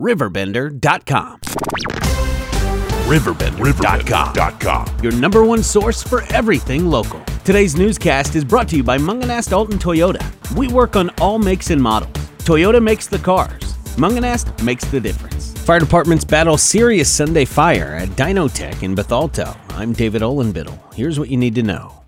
Riverbender.com. Riverbender.com. Your number one source for everything local. Today's newscast is brought to you by Mungenast Alton Toyota. We work on all makes and models. Toyota makes the cars. Mungenast makes the difference. Fire departments battle serious Sunday fire at Dynotech in Bethalto. I'm David Olenbittle. Here's what you need to know.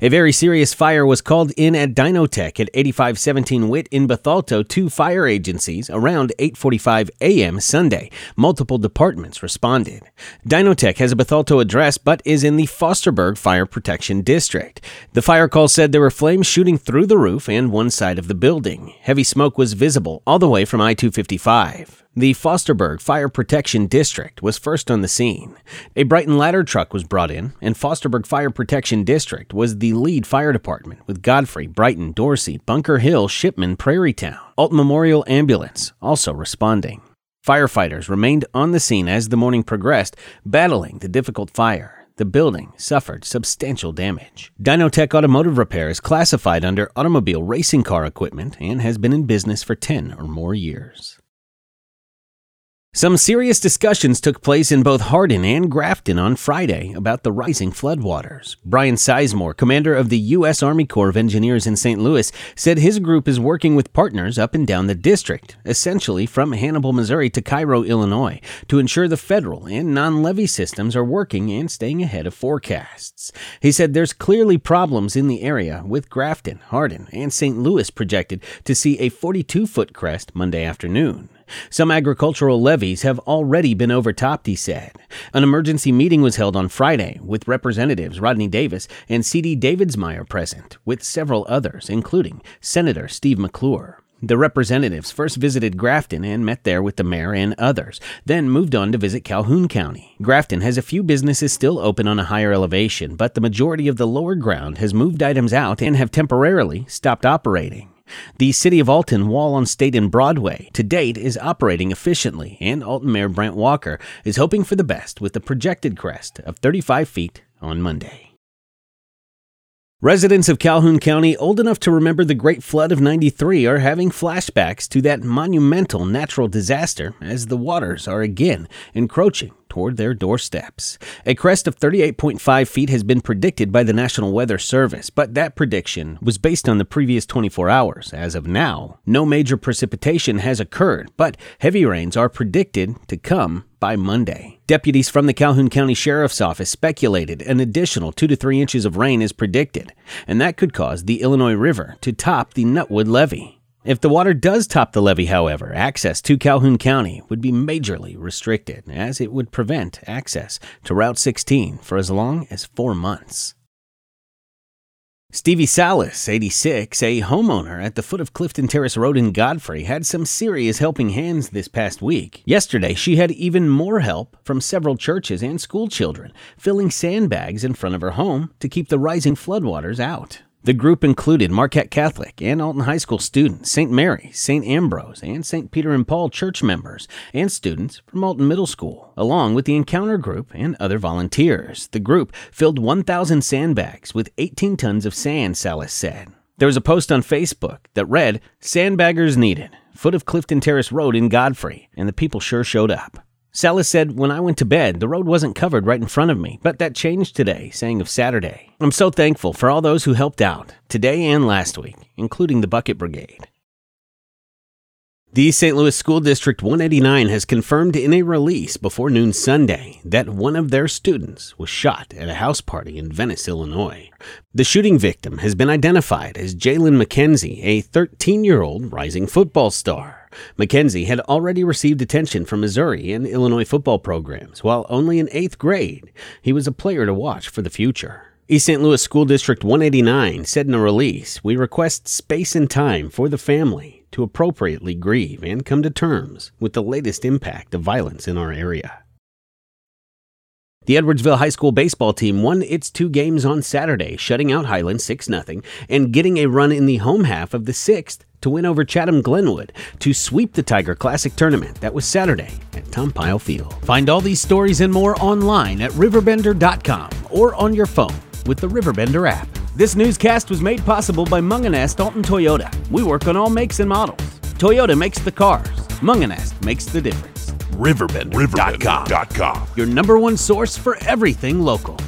A very serious fire was called in at Dynotech at 8517 Witt in Bethalto to fire agencies around 8:45 a.m. Sunday. Multiple departments responded. Dynotech has a Bethalto address but is in the Fosterburg Fire Protection District. The fire call said there were flames shooting through the roof and one side of the building. Heavy smoke was visible all the way from I-255. The Fosterburg Fire Protection District was first on the scene. A Brighton ladder truck was brought in, and Fosterburg Fire Protection District was the lead fire department with Godfrey, Brighton, Dorsey, Bunker Hill, Shipman, Prairietown, Alton Memorial Ambulance also responding. Firefighters remained on the scene as the morning progressed, battling the difficult fire. The building suffered substantial damage. Dynotech Automotive Repair is classified under automobile racing car equipment and has been in business for 10 or more years. Some serious discussions took place in both Hardin and Grafton on Friday about the rising floodwaters. Bryan Sizemore, commander of the U.S. Army Corps of Engineers in St. Louis, said his group is working with partners up and down the district, essentially from Hannibal, Missouri to Cairo, Illinois, to ensure the federal and non levee systems are working and staying ahead of forecasts. He said there's clearly problems in the area, with Grafton, Hardin, and St. Louis projected to see a 42 foot crest Monday afternoon. Some agricultural levees have already been overtopped, he said. An emergency meeting was held on Friday with Representatives Rodney Davis and C.D. Davidsmeier present, with several others, including Senator Steve McClure. The representatives first visited Grafton and met there with the mayor and others, then moved on to visit Calhoun County. Grafton has a few businesses still open on a higher elevation, but the majority of the lower ground has moved items out and have temporarily stopped operating. The City of Alton Wall on State and Broadway to date is operating efficiently, and Alton Mayor Brent Walker is hoping for the best with a projected crest of 35 feet on Monday. Residents of Calhoun County old enough to remember the Great Flood of 93 are having flashbacks to that monumental natural disaster as the waters are again encroaching toward their doorsteps. A crest of 38.5 feet has been predicted by the National Weather Service, but that prediction was based on the previous 24 hours. As of now, no major precipitation has occurred, but heavy rains are predicted to come by Monday. Deputies from the Calhoun County Sheriff's Office speculated an additional 2 to 3 inches of rain is predicted, and that could cause the Illinois River to top the Nutwood Levee. If the water does top the levee, however, access to Calhoun County would be majorly restricted, as it would prevent access to Route 16 for as long as four months. Stevie Salas, 86, a homeowner at the foot of Clifton Terrace Road in Godfrey, had some serious helping hands this past week. Yesterday, she had even more help from several churches and school children, filling sandbags in front of her home to keep the rising floodwaters out. The group included Marquette Catholic and Alton High School students, St. Mary, St. Ambrose, and St. Peter and Paul church members, and students from Alton Middle School, along with the Encounter Group and other volunteers. The group filled 1,000 sandbags with 18 tons of sand, Salas said. There was a post on Facebook that read, Sandbaggers needed, foot of Clifton Terrace Road in Godfrey, and the people sure showed up. Salas said, When I went to bed, the road wasn't covered right in front of me, but that changed today, saying of Saturday. I'm so thankful for all those who helped out, today and last week, including the Bucket Brigade. The St. Louis School District 189 has confirmed in a release before noon Sunday that one of their students was shot at a house party in Venice, Illinois. The shooting victim has been identified as Jalen McKenzie, a 13 year old rising football star. McKenzie had already received attention from Missouri and Illinois football programs. While only in eighth grade, he was a player to watch for the future. East St. Louis School District 189 said in a release We request space and time for the family to appropriately grieve and come to terms with the latest impact of violence in our area. The Edwardsville High School baseball team won its two games on Saturday, shutting out Highland 6 0 and getting a run in the home half of the sixth to win over Chatham Glenwood to sweep the Tiger Classic tournament that was Saturday at Tom Pyle Field. Find all these stories and more online at riverbender.com or on your phone with the Riverbender app. This newscast was made possible by Mungenast Alton Toyota. We work on all makes and models. Toyota makes the cars. Mungenast makes the difference. Riverbend.com. Your number one source for everything local.